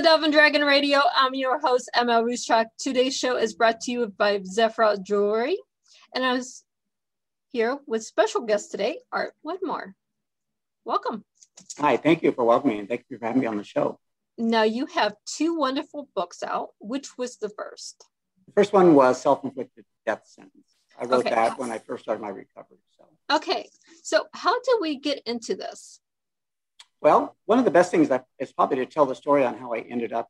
To Dove and Dragon Radio. I'm your host, ML Ruscsak. Today's show is brought to you by Zerefia Jewelry. And I was here with special guest today, Art Wedmore. Welcome. Hi, thank you for welcoming me and thank you for having me on the show. Now, you have two wonderful books out. Which was the first? The first one was Self Inflicted Death Sentence. I wrote okay. that when I first started my recovery. So. Okay, so how did we get into this? Well, one of the best things that is probably to tell the story on how I ended up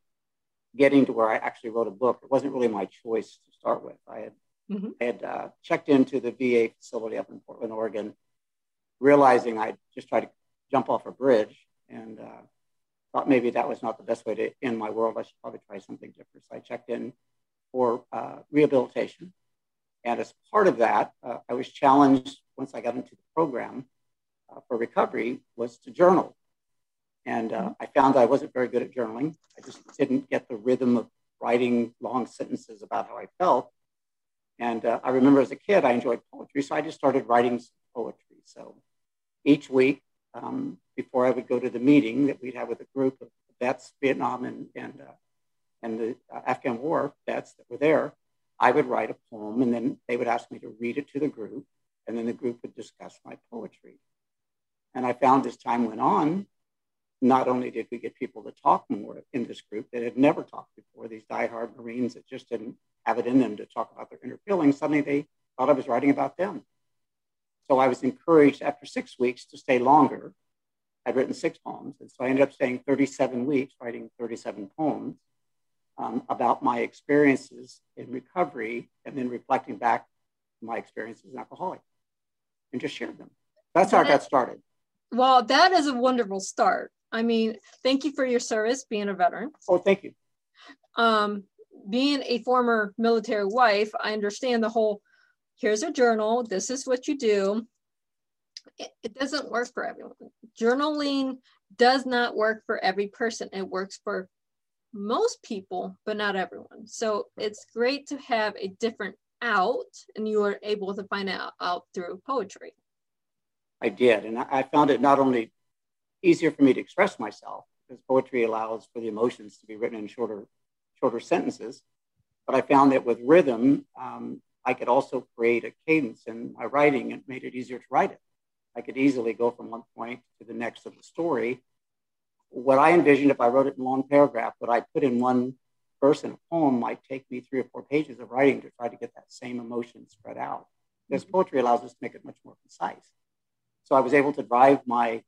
getting to where I actually wrote a book. It wasn't really my choice to start with. I had, mm-hmm. I had uh, checked into the VA facility up in Portland, Oregon, realizing I just tried to jump off a bridge and uh, thought maybe that was not the best way to end my world. I should probably try something different. So I checked in for uh, rehabilitation. And as part of that, uh, I was challenged once I got into the program uh, for recovery was to journal and uh, I found I wasn't very good at journaling. I just didn't get the rhythm of writing long sentences about how I felt. And uh, I remember as a kid, I enjoyed poetry. So I just started writing poetry. So each week, um, before I would go to the meeting that we'd have with a group of vets, Vietnam and, and, uh, and the uh, Afghan war vets that were there, I would write a poem and then they would ask me to read it to the group. And then the group would discuss my poetry. And I found as time went on, not only did we get people to talk more in this group that had never talked before, these diehard Marines that just didn't have it in them to talk about their inner feelings, suddenly they thought I was writing about them. So I was encouraged after six weeks to stay longer. I'd written six poems. And so I ended up staying 37 weeks writing 37 poems um, about my experiences in recovery and then reflecting back my experiences as an alcoholic and just shared them. That's how I got started. Well, that is a wonderful start. I mean, thank you for your service, being a veteran. Oh, thank you. Um, being a former military wife, I understand the whole here's a journal, this is what you do. It, it doesn't work for everyone. Journaling does not work for every person. It works for most people, but not everyone. So it's great to have a different out, and you are able to find out, out through poetry. I did. And I found it not only easier for me to express myself because poetry allows for the emotions to be written in shorter, shorter sentences. But I found that with rhythm, um, I could also create a cadence in my writing. It made it easier to write it. I could easily go from one point to the next of the story. What I envisioned if I wrote it in a long paragraph, what I put in one verse in a poem might take me three or four pages of writing to try to get that same emotion spread out. Because mm-hmm. poetry allows us to make it much more concise. So I was able to drive my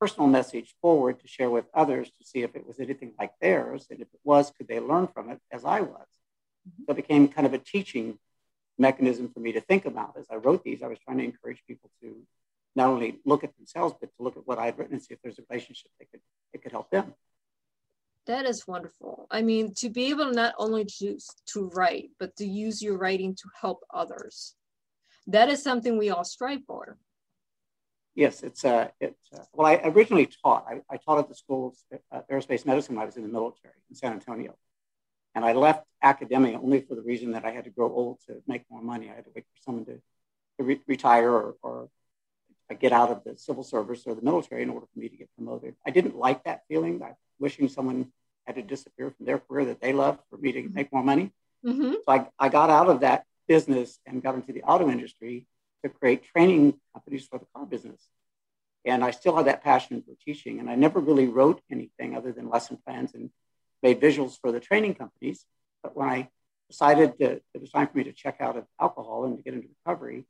personal message forward to share with others to see if it was anything like theirs. And if it was, could they learn from it as I was? Mm-hmm. So it became kind of a teaching mechanism for me to think about. As I wrote these, I was trying to encourage people to not only look at themselves, but to look at what I had written and see if there's a relationship that could, it could help them. That is wonderful. I mean, to be able not only to, to write, but to use your writing to help others. That is something we all strive for. Yes, it's uh, it's uh, well. I originally taught. I, I taught at the school of uh, aerospace medicine when I was in the military in San Antonio, and I left academia only for the reason that I had to grow old to make more money. I had to wait for someone to, to re- retire or, or get out of the civil service or the military in order for me to get promoted. I didn't like that feeling. I wishing someone had to disappear from their career that they loved for me to mm-hmm. make more money. Mm-hmm. So I, I got out of that business and got into the auto industry to create training companies for the car business. And I still had that passion for teaching. And I never really wrote anything other than lesson plans and made visuals for the training companies. But when I decided that it was time for me to check out of alcohol and to get into recovery,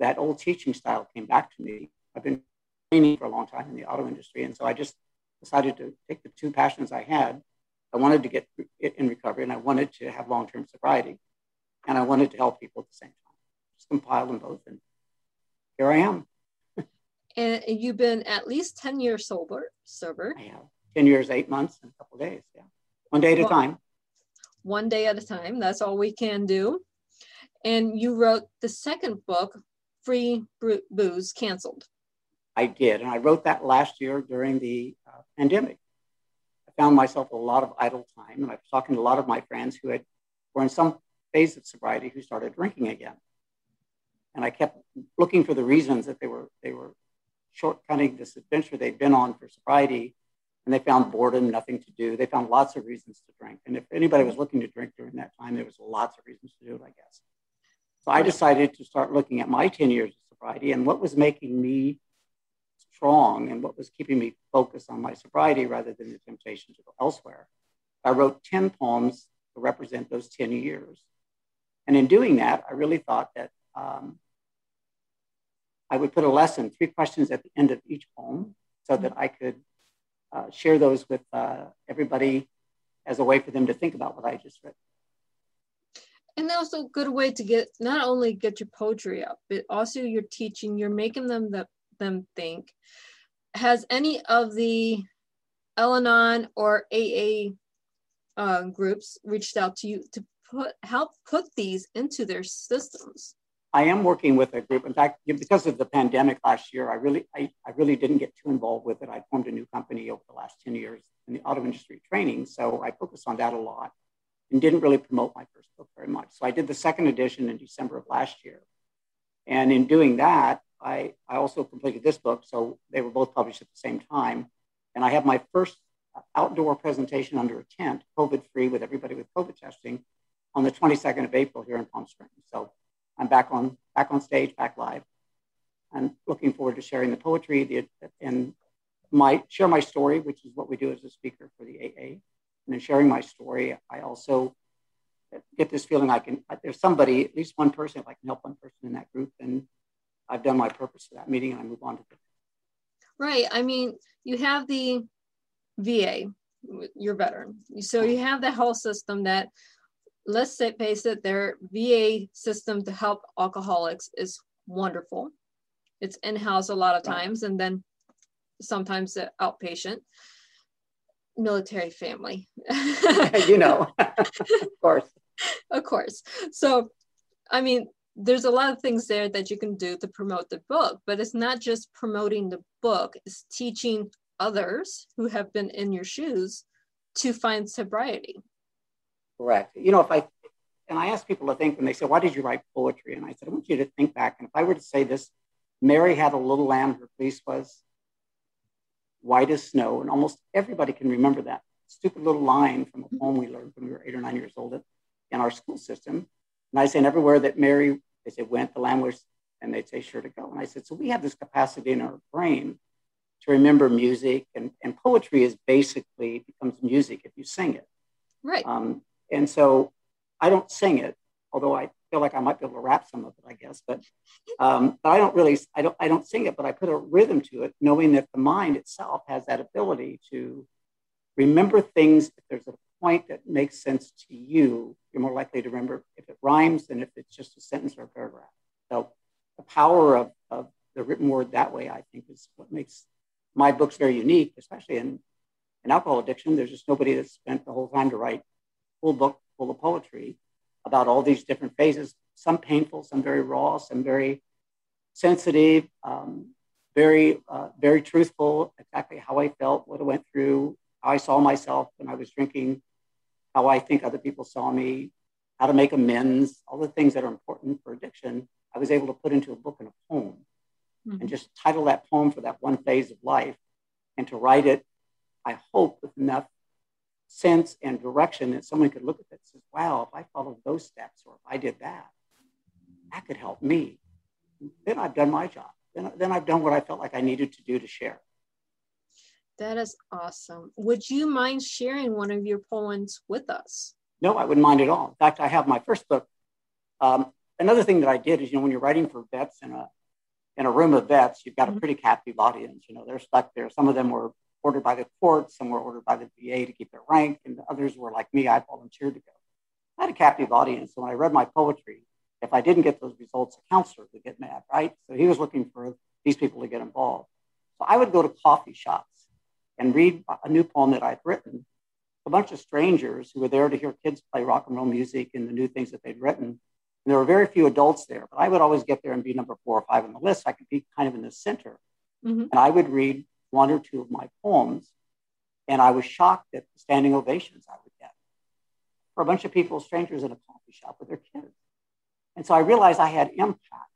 that old teaching style came back to me. I've been training for a long time in the auto industry. And so I just decided to take the two passions I had. I wanted to get in recovery and I wanted to have long term sobriety. And I wanted to help people at the same time just compile them both, and here I am. and you've been at least 10 years sober, sober. I have 10 years, eight months, and a couple days. Yeah. One day at well, a time. One day at a time. That's all we can do. And you wrote the second book, Free Booze Canceled. I did. And I wrote that last year during the uh, pandemic. I found myself a lot of idle time. And I was talking to a lot of my friends who had were in some phase of sobriety who started drinking again and I kept looking for the reasons that they were they were shortcutting this adventure they'd been on for sobriety and they found boredom, nothing to do. They found lots of reasons to drink. And if anybody was looking to drink during that time, there was lots of reasons to do it, I guess. So I decided to start looking at my 10 years of sobriety and what was making me strong and what was keeping me focused on my sobriety rather than the temptation to go elsewhere. I wrote 10 poems to represent those 10 years. And in doing that, I really thought that um, I would put a lesson, three questions at the end of each poem, so that I could uh, share those with uh, everybody as a way for them to think about what I just read. And also a good way to get not only get your poetry up, but also you're teaching, you're making them the, them think. Has any of the Al-Anon or AA uh, groups reached out to you to put help put these into their systems? I am working with a group. In fact, because of the pandemic last year, I really, I, I really didn't get too involved with it. I formed a new company over the last 10 years in the auto industry training. So I focused on that a lot and didn't really promote my first book very much. So I did the second edition in December of last year. And in doing that, I, I also completed this book. So they were both published at the same time. And I have my first outdoor presentation under a tent, COVID free with everybody with COVID testing on the 22nd of April here in Palm Springs. So I'm back on back on stage, back live. I'm looking forward to sharing the poetry the, and my share my story, which is what we do as a speaker for the AA. And in sharing my story, I also get this feeling I can. There's somebody, at least one person, if I can help one person in that group, then I've done my purpose for that meeting, and I move on to. The- right. I mean, you have the VA, you're veteran, so you have the health system that let's say face it, their VA system to help alcoholics is wonderful. It's in-house a lot of times, and then sometimes the outpatient military family. you know, of course. Of course. So, I mean, there's a lot of things there that you can do to promote the book, but it's not just promoting the book, it's teaching others who have been in your shoes to find sobriety. Correct. You know, if I, and I ask people to think when they say, why did you write poetry? And I said, I want you to think back. And if I were to say this, Mary had a little lamb, her fleece was white as snow. And almost everybody can remember that stupid little line from a poem we learned when we were eight or nine years old in our school system. And I say, and everywhere that Mary, they said, went, the lamb was, and they'd say, sure to go. And I said, so we have this capacity in our brain to remember music, and, and poetry is basically becomes music if you sing it. Right. Um, and so I don't sing it, although I feel like I might be able to rap some of it, I guess. But um, but I don't really I don't I don't sing it, but I put a rhythm to it, knowing that the mind itself has that ability to remember things. If there's a point that makes sense to you, you're more likely to remember if it rhymes than if it's just a sentence or a paragraph. So the power of, of the written word that way, I think, is what makes my books very unique, especially in, in alcohol addiction. There's just nobody that's spent the whole time to write full book full of poetry about all these different phases, some painful, some very raw, some very sensitive, um, very, uh, very truthful, exactly how I felt, what I went through, how I saw myself when I was drinking, how I think other people saw me, how to make amends, all the things that are important for addiction. I was able to put into a book and a poem mm-hmm. and just title that poem for that one phase of life and to write it, I hope, with enough sense and direction that someone could look at that and say, wow, if I followed those steps or if I did that, that could help me. Then I've done my job. Then, then I've done what I felt like I needed to do to share. That is awesome. Would you mind sharing one of your poems with us? No, I wouldn't mind at all. In fact, I have my first book. Um, another thing that I did is, you know, when you're writing for vets in a in a room of vets, you've got a mm-hmm. pretty captive audience. You know, they're stuck there. Some of them were ordered by the court, some were ordered by the VA to keep their rank, and others were like me, I volunteered to go. I had a captive audience. So when I read my poetry, if I didn't get those results, a counselor would get mad, right? So he was looking for these people to get involved. So I would go to coffee shops and read a new poem that I'd written. A bunch of strangers who were there to hear kids play rock and roll music and the new things that they'd written. And there were very few adults there, but I would always get there and be number four or five on the list. I could be kind of in the center. Mm-hmm. And I would read one or two of my poems, and I was shocked at the standing ovations I would get for a bunch of people, strangers in a coffee shop with their kids. And so I realized I had impact,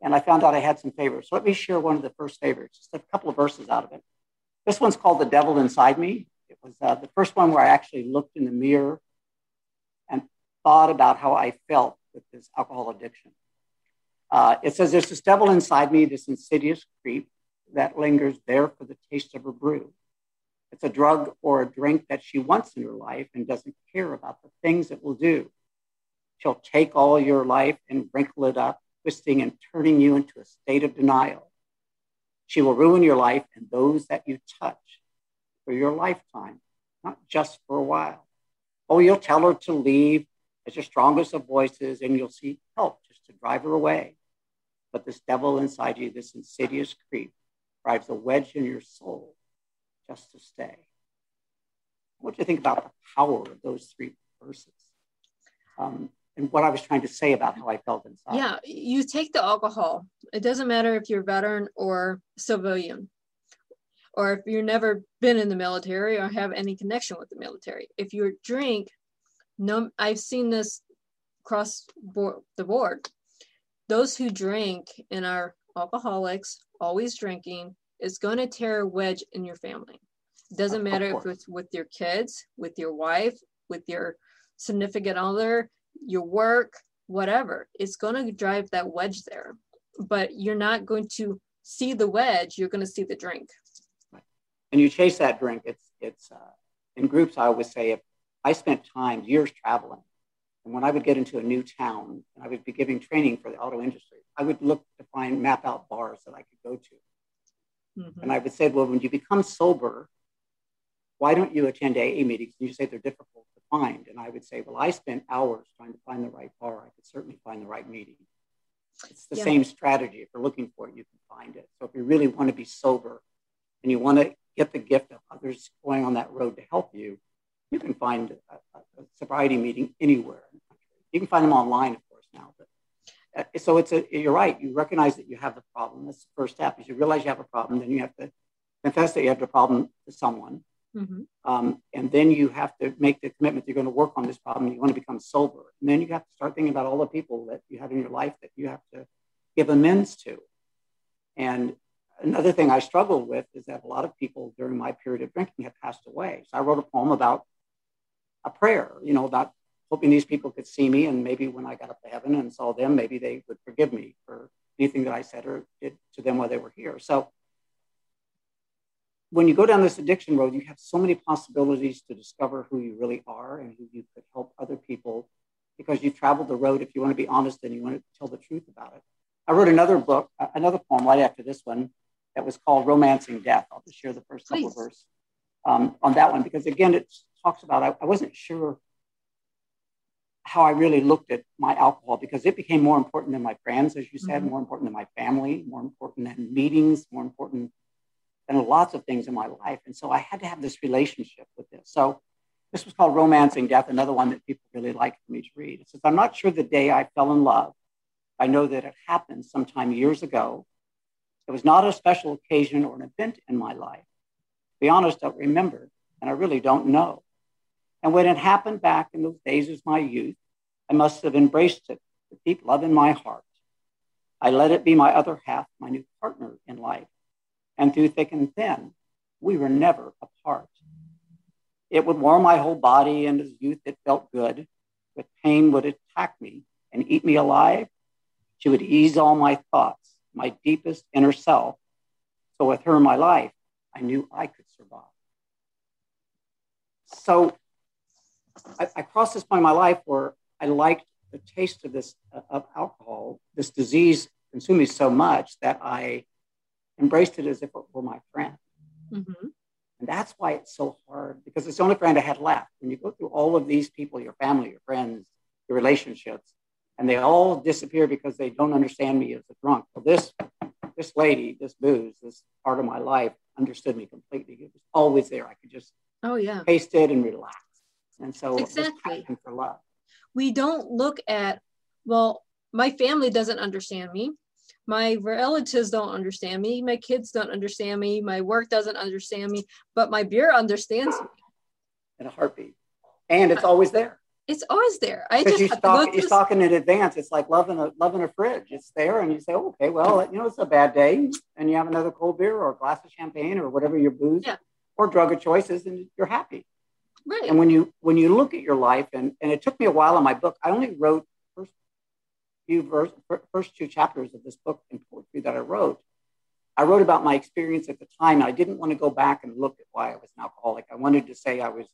and I found out I had some favorites. So let me share one of the first favorites, just a couple of verses out of it. This one's called The Devil Inside Me. It was uh, the first one where I actually looked in the mirror and thought about how I felt with this alcohol addiction. Uh, it says, There's this devil inside me, this insidious creep that lingers there for the taste of her brew. It's a drug or a drink that she wants in her life and doesn't care about the things it will do. She'll take all your life and wrinkle it up, twisting and turning you into a state of denial. She will ruin your life and those that you touch for your lifetime, not just for a while. Oh, you'll tell her to leave as your strongest of voices and you'll seek help just to drive her away. But this devil inside you, this insidious creep, drives a wedge in your soul just to stay. What do you think about the power of those three verses? Um, and what I was trying to say about how I felt inside. Yeah, you take the alcohol. It doesn't matter if you're veteran or civilian, or if you've never been in the military or have any connection with the military. If you drink, no, I've seen this across board, the board. Those who drink and are alcoholics, always drinking, is going to tear a wedge in your family. It doesn't matter if it's with your kids, with your wife, with your significant other, your work, whatever. It's going to drive that wedge there. But you're not going to see the wedge, you're going to see the drink. And you chase that drink. It's, it's uh, in groups, I always say, if I spent time, years traveling, and when I would get into a new town and I would be giving training for the auto industry, I would look find map out bars that I could go to Mm-hmm. And I would say, well, when you become sober, why don't you attend AA meetings? And you say they're difficult to find. And I would say, well, I spent hours trying to find the right bar. I could certainly find the right meeting. It's the yeah. same strategy. If you're looking for it, you can find it. So if you really want to be sober and you want to get the gift of others going on that road to help you, you can find a, a sobriety meeting anywhere in the country. You can find them online, of course, now, but so it's a, you're right. You recognize that you have the problem. That's the first step. Is you realize you have a problem, then you have to confess that you have the problem to someone, mm-hmm. um, and then you have to make the commitment you're going to work on this problem. You want to become sober, and then you have to start thinking about all the people that you have in your life that you have to give amends to. And another thing I struggled with is that a lot of people during my period of drinking have passed away. So I wrote a poem about a prayer, you know, about hoping these people could see me and maybe when I got up to heaven and saw them, maybe they would forgive me for anything that I said or did to them while they were here. So when you go down this addiction road, you have so many possibilities to discover who you really are and who you could help other people because you've traveled the road. If you want to be honest and you want to tell the truth about it. I wrote another book, another poem right after this one that was called Romancing Death. I'll just share the first couple of verses um, on that one because again, it talks about I, I wasn't sure how I really looked at my alcohol because it became more important than my friends, as you said, mm-hmm. more important than my family, more important than meetings, more important than lots of things in my life. And so I had to have this relationship with this. So this was called Romancing Death, another one that people really like for me to read. It says, I'm not sure the day I fell in love. I know that it happened sometime years ago. It was not a special occasion or an event in my life. To be honest, I don't remember, and I really don't know. And when it happened back in those days of my youth, I must have embraced it with deep love in my heart. I let it be my other half, my new partner in life. And through thick and thin, we were never apart. It would warm my whole body, and as youth, it felt good. But pain would attack me and eat me alive. She would ease all my thoughts, my deepest inner self. So with her in my life, I knew I could survive. So I, I, crossed this point in my life where I liked the taste of this uh, of alcohol. This disease consumed me so much that I embraced it as if it were my friend. Mm-hmm. And that's why it's so hard because it's the only friend I had left. When you go through all of these people, your family, your friends, your relationships, and they all disappear because they don't understand me as a drunk. Well, this this lady, this booze, this part of my life understood me completely. It was always there. I could just oh yeah taste it and relax. And so exactly. for love. We don't look at, well, my family doesn't understand me. My relatives don't understand me. My kids don't understand me. My work doesn't understand me, but my beer understands me. In a heartbeat. And it's always there. it's always there. I just you stock, you stock in advance. It's like loving a loving a fridge. It's there, and you say, oh, okay, well, you know, it's a bad day, and you have another cold beer or a glass of champagne or whatever your booze yeah. or drug of choice is, and you're happy. Right. And when you when you look at your life, and and it took me a while in my book. I only wrote first few verse, first two chapters of this book in poetry that I wrote. I wrote about my experience at the time. And I didn't want to go back and look at why I was an alcoholic. I wanted to say I was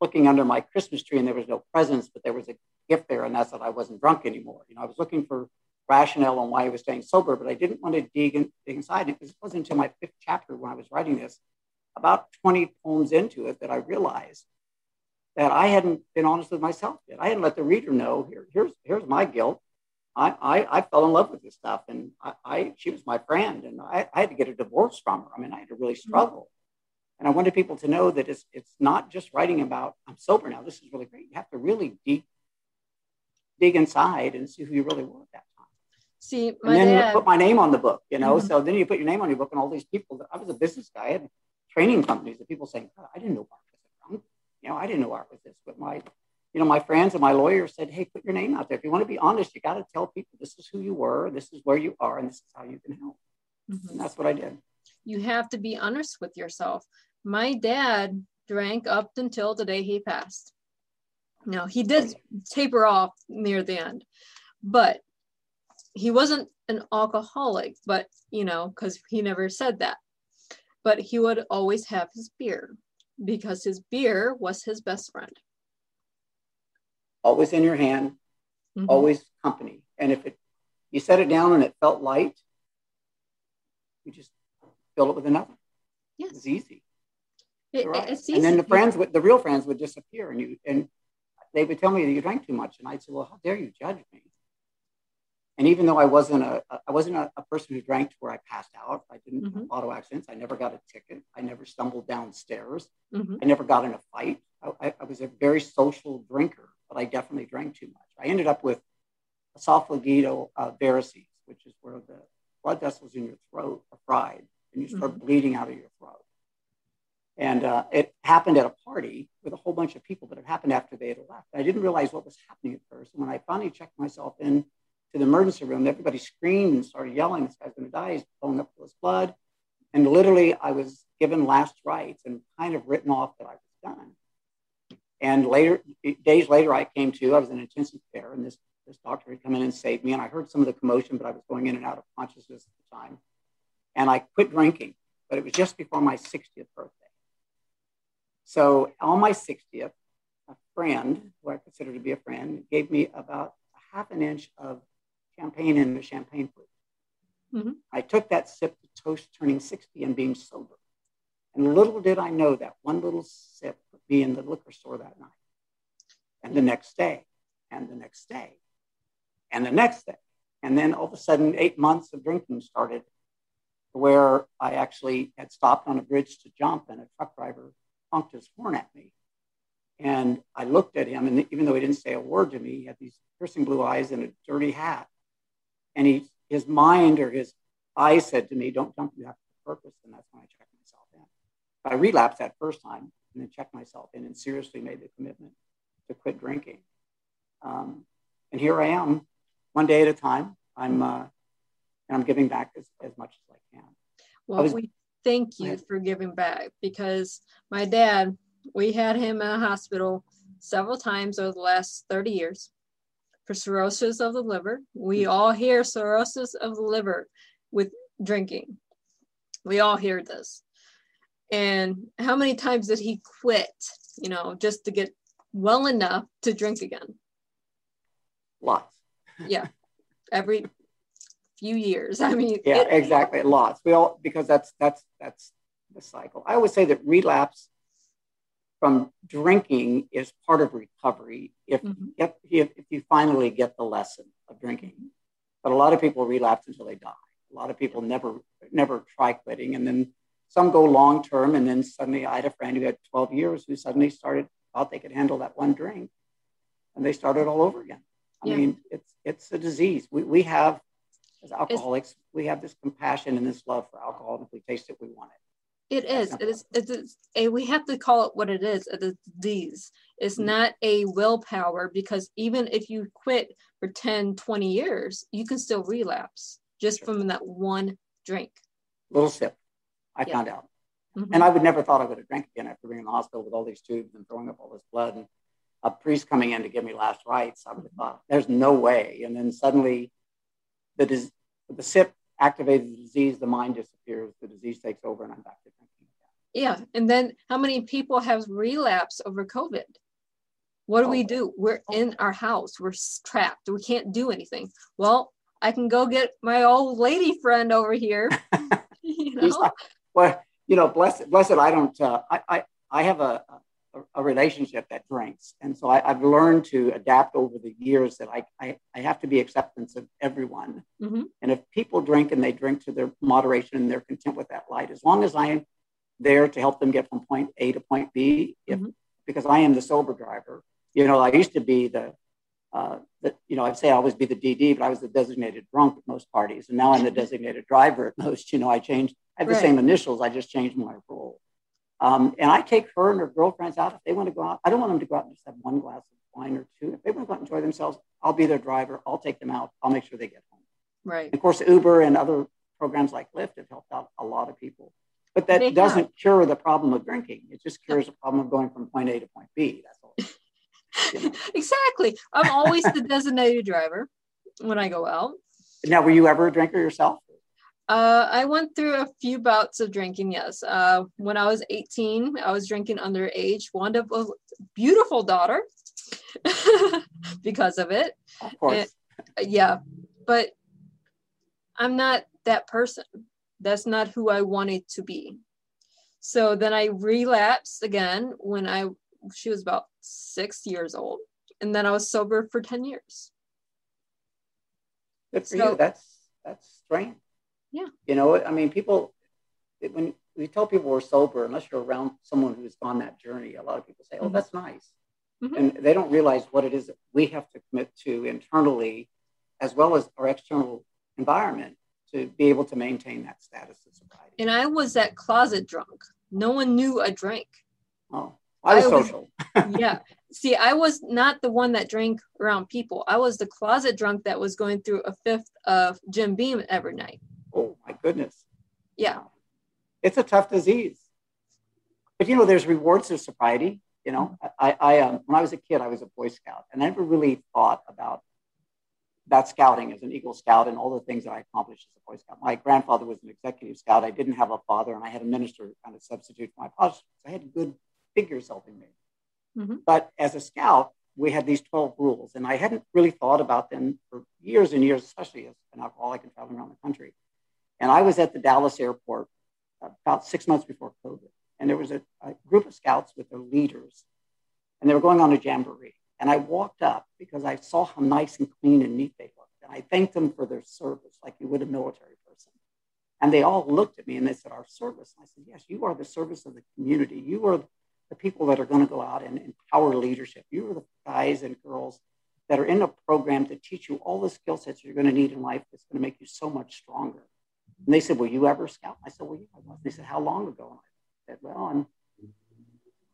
looking under my Christmas tree and there was no presents, but there was a gift there, and that's that I wasn't drunk anymore. You know, I was looking for rationale on why I was staying sober, but I didn't want to dig, in, dig inside it because it wasn't until my fifth chapter when I was writing this, about 20 poems into it, that I realized that I hadn't been honest with myself yet. I hadn't let the reader know here, here's here's my guilt. I, I, I fell in love with this stuff, and I, I she was my friend, and I, I, had to get a divorce from her. I mean, I had to really mm-hmm. struggle. And I wanted people to know that it's, it's not just writing about, I'm sober now, this is really great. You have to really deep, dig inside and see who you really were at that time. See, and then dad, put my name on the book, you know? Mm-hmm. So then you put your name on your book and all these people, that, I was a business guy, I had training companies that people saying, I didn't know Art was a drunk. You know, I didn't know Art was this, but my, you know, my friends and my lawyers said, hey, put your name out there. If you want to be honest, you got to tell people this is who you were, this is where you are, and this is how you can help. Mm-hmm. And that's what I did you have to be honest with yourself. My dad drank up until the day he passed. Now, he did taper off near the end, but he wasn't an alcoholic, but you know, because he never said that. But he would always have his beer because his beer was his best friend. Always in your hand, mm-hmm. always company. And if it you set it down and it felt light, you just fill it with another. Yes. It's easy. It, right. it's easy. And then the friends would, the real friends would disappear and you, and they would tell me that you drank too much. And I'd say, well, how dare you judge me? And even though I wasn't a, I wasn't a, a person who drank to where I passed out, I didn't mm-hmm. have auto accidents. I never got a ticket. I never stumbled downstairs. Mm-hmm. I never got in a fight. I, I, was a very social drinker, but I definitely drank too much. I ended up with esophageal uh, varices, which is where the blood vessels in your throat are fried and you start mm-hmm. bleeding out of your throat. And uh, it happened at a party with a whole bunch of people, but it happened after they had left. I didn't realize what was happening at first. And when I finally checked myself in to the emergency room, everybody screamed and started yelling, this guy's going to die, he's pulling up all his blood. And literally, I was given last rites and kind of written off that I was done. And later, days later, I came to, I was in intensive care, and this, this doctor had come in and saved me. And I heard some of the commotion, but I was going in and out of consciousness at the time and I quit drinking, but it was just before my 60th birthday. So on my 60th, a friend, who I consider to be a friend, gave me about half an inch of champagne in the champagne flute. Mm-hmm. I took that sip to toast turning 60 and being sober. And little did I know that one little sip would be in the liquor store that night, and the next day, and the next day, and the next day. And then all of a sudden, eight months of drinking started where I actually had stopped on a bridge to jump and a truck driver honked his horn at me. And I looked at him, and even though he didn't say a word to me, he had these piercing blue eyes and a dirty hat. And he, his mind or his eyes said to me, Don't jump, you have a purpose. And that's when I checked myself in. I relapsed that first time and then checked myself in and seriously made the commitment to quit drinking. Um, and here I am, one day at a time. I'm uh, and I'm giving back as, as much as I can. Well, was, we thank you for giving back because my dad, we had him in a hospital several times over the last 30 years for cirrhosis of the liver. We mm-hmm. all hear cirrhosis of the liver with drinking. We all hear this. And how many times did he quit, you know, just to get well enough to drink again? Lots. yeah. Every few years. I mean, yeah, it, exactly. Lots. We all because that's that's that's the cycle. I always say that relapse from drinking is part of recovery if mm-hmm. if, if, if you finally get the lesson of drinking. But a lot of people relapse until they die. A lot of people never never try quitting, and then some go long term, and then suddenly I had a friend who had 12 years who suddenly started thought they could handle that one drink, and they started all over again. I yeah. mean, it's it's a disease. We we have as alcoholics, it's, we have this compassion and this love for alcohol. And if we taste it, we it. Is. It is. It is. And we have to call it what it is. It is disease. It's mm-hmm. not a willpower because even if you quit for 10, 20 years, you can still relapse just sure. from that one drink. Little sip, I yeah. found out. Mm-hmm. And I would never thought I would have drank again after being in the hospital with all these tubes and throwing up all this blood and a priest coming in to give me last rites. I would have thought, there's no way. And then suddenly the, the sip activated the disease, the mind disappears, the disease takes over, and I'm back to drinking again. Yeah. And then how many people have relapse over COVID? What do oh. we do? We're in our house, we're trapped, we can't do anything. Well, I can go get my old lady friend over here. you know? Like, well, you know, blessed, blessed. I don't. Uh, I, I, I have a, a, a relationship that drinks, and so I, have learned to adapt over the years that I, I, I have to be acceptance of everyone. Mm-hmm. And if people drink and they drink to their moderation and they're content with that light, as long as I'm there to help them get from point A to point B, if, mm-hmm. because I am the sober driver. You know, I used to be the uh, that you know I'd say I always be the DD, but I was the designated drunk at most parties, and now I'm the designated driver at most. You know, I changed. I have right. the same initials. I just changed my role. Um, and I take her and her girlfriends out if they want to go out. I don't want them to go out and just have one glass of wine or two. If they want to go out and enjoy themselves, I'll be their driver. I'll take them out. I'll make sure they get home. Right. And of course, Uber and other programs like Lyft have helped out a lot of people. But that they doesn't have. cure the problem of drinking. It just cures the problem of going from point A to point B. That's all. exactly. I'm always the designated driver when I go out. Now, were you ever a drinker yourself? Uh, I went through a few bouts of drinking, yes. Uh, when I was 18, I was drinking underage, wound up a beautiful daughter because of it. Of course. And, yeah, but I'm not that person. That's not who I wanted to be. So then I relapsed again when I she was about six years old. And then I was sober for 10 years. Good for so, you. That's that's strange. Yeah. You know, I mean, people when we tell people we're sober, unless you're around someone who's gone that journey, a lot of people say, "Oh, mm-hmm. that's nice," mm-hmm. and they don't realize what it is that we have to commit to internally, as well as our external environment, to be able to maintain that status of sobriety. And I was that closet drunk. No one knew I drank. Oh. I was, I was social. yeah. See, I was not the one that drank around people. I was the closet drunk that was going through a fifth of Jim Beam every night. Oh my goodness. Yeah. It's a tough disease. But you know, there's rewards of sobriety. You know, I, I um, when I was a kid, I was a Boy Scout, and I never really thought about that scouting as an Eagle Scout and all the things that I accomplished as a Boy Scout. My grandfather was an executive scout. I didn't have a father, and I had a minister kind of substitute for my father. So I had good figures helping me. Mm-hmm. But as a scout, we had these 12 rules, and I hadn't really thought about them for years and years, especially as an alcoholic and traveling around the country. And I was at the Dallas airport about six months before COVID, and there was a, a group of scouts with their leaders, and they were going on a jamboree. And I walked up because I saw how nice and clean and neat they looked. And I thanked them for their service, like you would a military person. And they all looked at me and they said, Our service. And I said, Yes, you are the service of the community. You are the people that are going to go out and empower leadership. You are the guys and girls that are in a program to teach you all the skill sets you're going to need in life that's going to make you so much stronger. And they said, Will you ever scout? I said, Well, yeah, I was. They said, How long ago? And I said, Well, I'm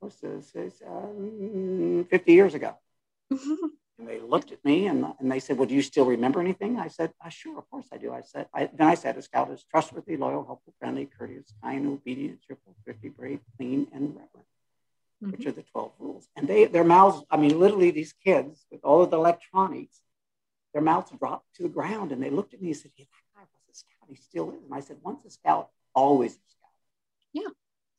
close to um, 50 years ago. and they looked at me and, and they said, Well, do you still remember anything? I said, uh, Sure, of course I do. I said, I, Then I said, A scout is trustworthy, loyal, helpful, friendly, courteous, kind, obedient, cheerful, thrifty, brave, clean, and reverent mm-hmm. which are the 12 rules. And they, their mouths, I mean, literally these kids with all of the electronics, their mouths dropped to the ground and they looked at me and said, yeah, that guy was a scout. He still is. And I said, once a scout, always a scout. Yeah.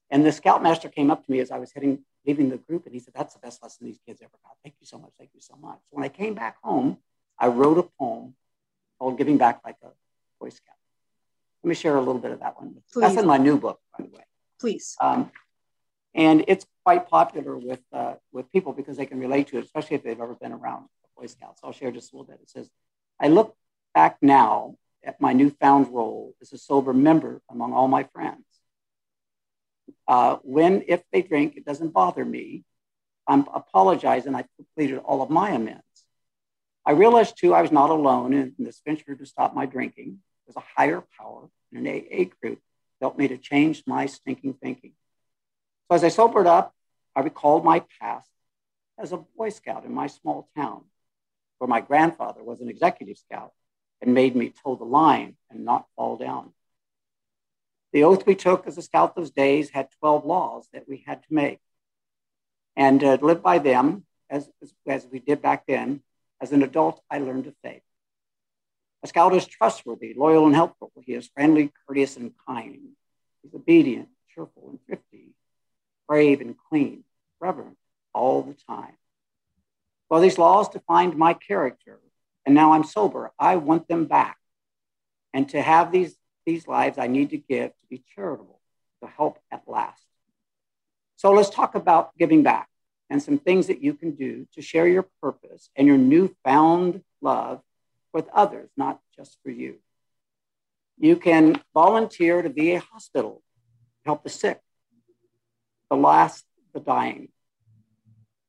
And the scoutmaster came up to me as I was heading, leaving the group and he said, that's the best lesson these kids ever got. Thank you so much. Thank you so much. So when I came back home, I wrote a poem called Giving Back Like a Boy Scout. Let me share a little bit of that one. Please. That's in my new book, by the way. Please. Um, and it's quite popular with uh, with people because they can relate to it, especially if they've ever been around Boy Scouts. I'll share just a little bit. It says, "I look back now at my newfound role as a sober member among all my friends. Uh, when, if they drink, it doesn't bother me. I'm apologizing. I've completed all of my amends. I realized too I was not alone in this venture to stop my drinking. There's a higher power in an AA group helped me to change my stinking thinking. So as I sobered up, I recalled my past as a Boy Scout in my small town, where my grandfather was an executive scout and made me toe the line and not fall down. The oath we took as a scout those days had 12 laws that we had to make. And uh, live by them, as, as, as we did back then, as an adult, I learned to faith. A scout is trustworthy, loyal, and helpful. He is friendly, courteous, and kind. He's obedient, cheerful, and thrifty, brave and clean, reverent all the time. Well, these laws defined my character, and now I'm sober. I want them back. And to have these these lives I need to give to be charitable, to help at last. So let's talk about giving back and some things that you can do to share your purpose and your newfound love with others, not just for you. You can volunteer to be a hospital, help the sick, the last, the dying.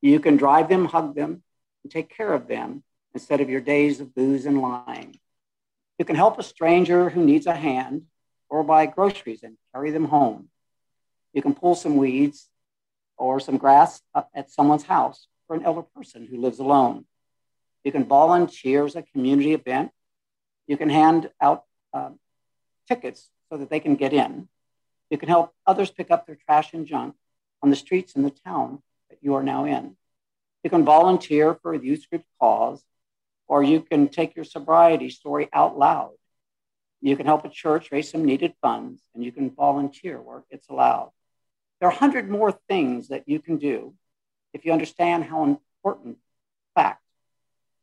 You can drive them, hug them, and take care of them instead of your days of booze and lying. You can help a stranger who needs a hand or buy groceries and carry them home. You can pull some weeds or some grass at someone's house for an elder person who lives alone. You can volunteer as a community event. You can hand out um, tickets so that they can get in. You can help others pick up their trash and junk on the streets in the town that you are now in. You can volunteer for a youth group cause or you can take your sobriety story out loud. You can help a church raise some needed funds, and you can volunteer where it's allowed. There are a hundred more things that you can do if you understand how important fact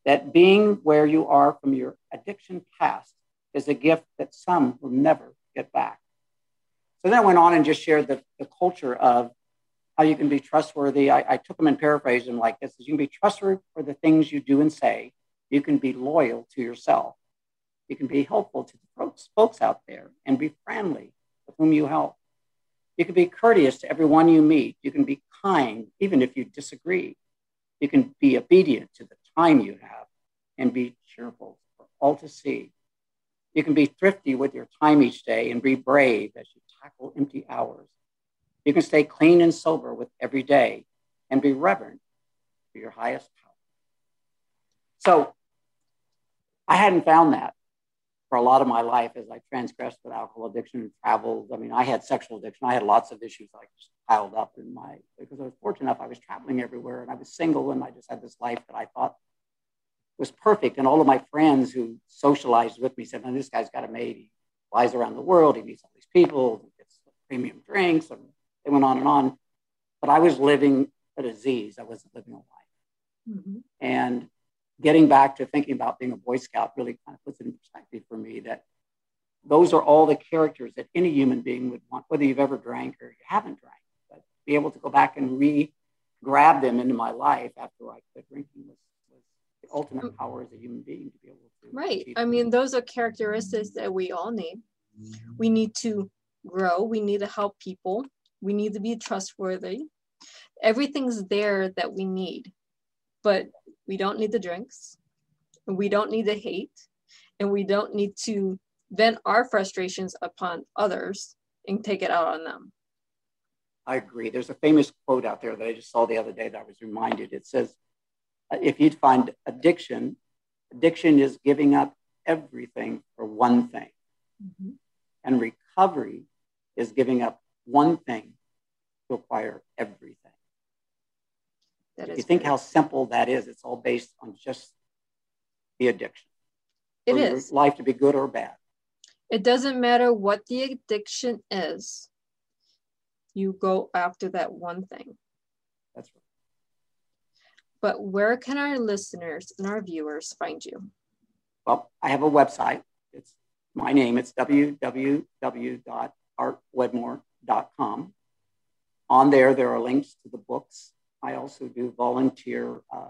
that being where you are from your addiction past is a gift that some will never get back. So then I went on and just shared the, the culture of how you can be trustworthy. I, I took them and paraphrased them like this: you can be trustworthy for the things you do and say, you can be loyal to yourself. You can be helpful to the folks out there and be friendly with whom you help. You can be courteous to everyone you meet. You can be kind, even if you disagree. You can be obedient to the time you have and be cheerful for all to see. You can be thrifty with your time each day and be brave as you tackle empty hours. You can stay clean and sober with every day and be reverent for your highest power. So I hadn't found that for a lot of my life as I transgressed with alcohol addiction and traveled. I mean, I had sexual addiction. I had lots of issues I just piled up in my because I was fortunate enough. I was traveling everywhere and I was single and I just had this life that I thought was perfect. And all of my friends who socialized with me said, "Man, this guy's got a mate. He flies around the world. He meets all these people. He gets premium drinks." And they went on and on. But I was living a disease. I wasn't living a life. Mm-hmm. And getting back to thinking about being a Boy Scout really kind of puts it in perspective for me that those are all the characters that any human being would want, whether you've ever drank or you haven't drank. But be able to go back and re grab them into my life after I quit drinking was, was the ultimate mm. power as a human being to be able to. Right. I mean, those are characteristics that we all need. We need to grow, we need to help people, we need to be trustworthy. Everything's there that we need. But we don't need the drinks. And we don't need the hate. And we don't need to vent our frustrations upon others and take it out on them. I agree. There's a famous quote out there that I just saw the other day that I was reminded. It says, if you'd find addiction, addiction is giving up everything for one thing. Mm-hmm. And recovery is giving up one thing to acquire everything. That if you think how simple that is, it's all based on just the addiction. It is life to be good or bad. It doesn't matter what the addiction is. You go after that one thing. That's right. But where can our listeners and our viewers find you? Well, I have a website. It's my name. It's www.artwedmore.com. On there, there are links to the books I also do volunteer uh,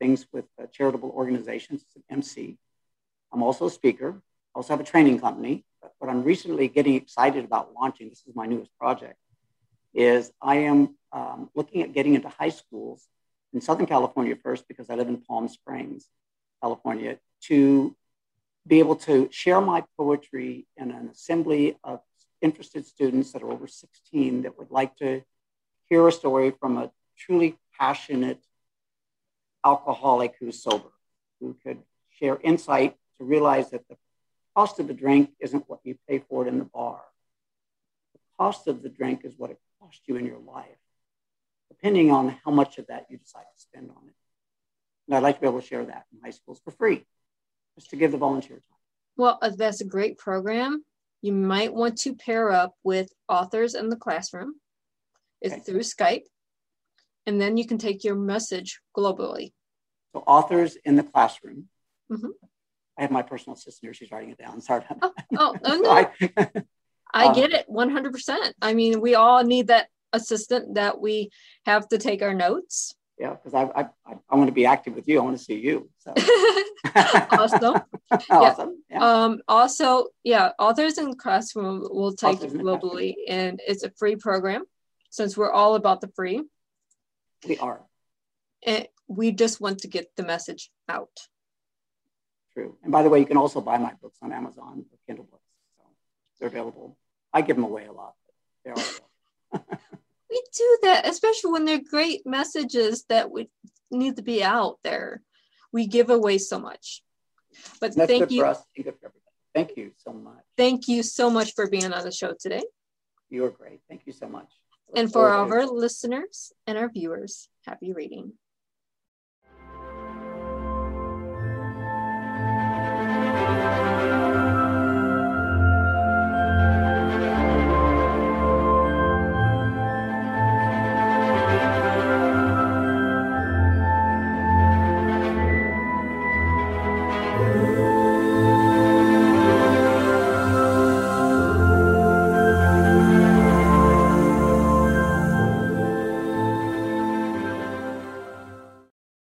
things with uh, charitable organizations as an MC. I'm also a speaker. I also have a training company. But what I'm recently getting excited about launching, this is my newest project, is I am um, looking at getting into high schools in Southern California first, because I live in Palm Springs, California, to be able to share my poetry in an assembly of interested students that are over 16 that would like to hear a story from a truly passionate alcoholic who's sober, who could share insight to realize that the cost of the drink isn't what you pay for it in the bar. The cost of the drink is what it costs you in your life, depending on how much of that you decide to spend on it. And I'd like to be able to share that in high schools for free, just to give the volunteer time. Well, uh, that's a great program. You might want to pair up with authors in the classroom. It's okay. through Skype. And then you can take your message globally. So, authors in the classroom. Mm-hmm. I have my personal assistant here. She's writing it down. Sorry. Oh, oh, oh no. I, I um, get it 100%. I mean, we all need that assistant that we have to take our notes yeah, because I, I I want to be active with you. I want to see you. So. awesome. awesome. Yeah. Um, also, yeah, authors in the classroom will take authors globally, and it's a free program since we're all about the free. We are. And we just want to get the message out. True. And by the way, you can also buy my books on Amazon or Kindle books. So they're available. I give them away a lot. They are we do that, especially when they're great messages that we need to be out there. We give away so much. But thank you. Thank you so much. Thank you so much for being on the show today. You're great. Thank you so much. And for our listeners and our viewers, happy reading.